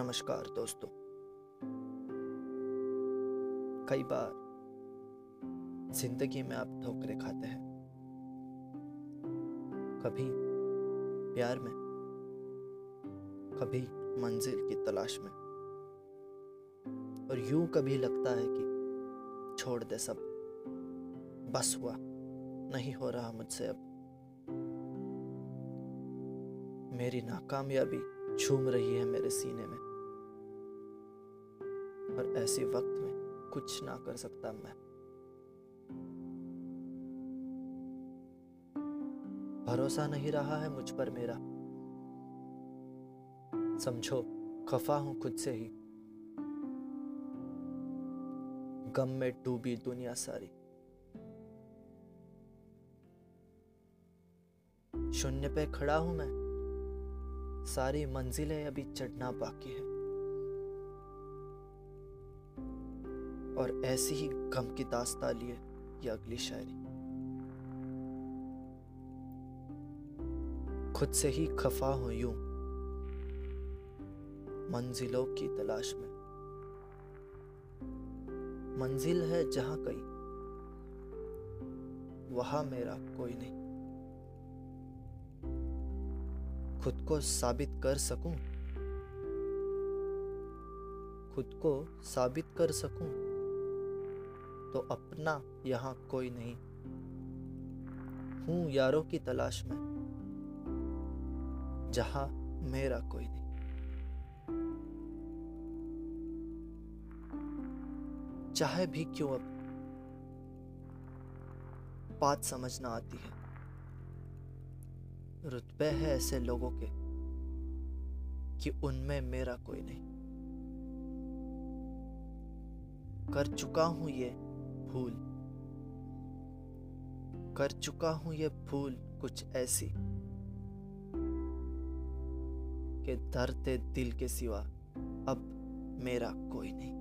नमस्कार दोस्तों। कई बार ज़िंदगी में आप ठोकरे खाते हैं। कभी प्यार में, कभी मंजिल की तलाश में। और यूँ कभी लगता है कि छोड़ दे सब। बस हुआ, नहीं हो रहा मुझसे अब। मेरी नाकामयाबी झूम रही है मेरे सीने में। और ऐसे वक्त में कुछ ना कर सकता मैं। भरोसा नहीं रहा है मुझ पर मेरा। समझो, खफा हूँ खुद से ही। गम में डूबी दुनिया सारी। शून्य पे खड़ा हूँ मैं। सारी मंजिलें अभी चढ़ना बाकी है। और ऐसी ही गम की दास्ता लिए ये अगली शायरी। खुद से ही खफा हूँ यूँ, मंजिलों की तलाश में। मंजिल है जहाँ कहीं, वहाँ मेरा कोई नहीं। खुद को साबित कर सकूँ? खुद को साबित कर सकूँ? तो अपना यहाँ कोई नहीं। हूँ यारों की तलाश में, जहाँ मेरा कोई नहीं। चाहे भी क्यों अब बात समझना आती है। रुतबे है ऐसे लोगों के कि उनमें मेरा कोई नहीं। कर चुका हूँ ये भूल। कर चुका हूँ ये भूल कुछ ऐसी कि दर्द दिल के सिवा अब मेरा कोई नहीं।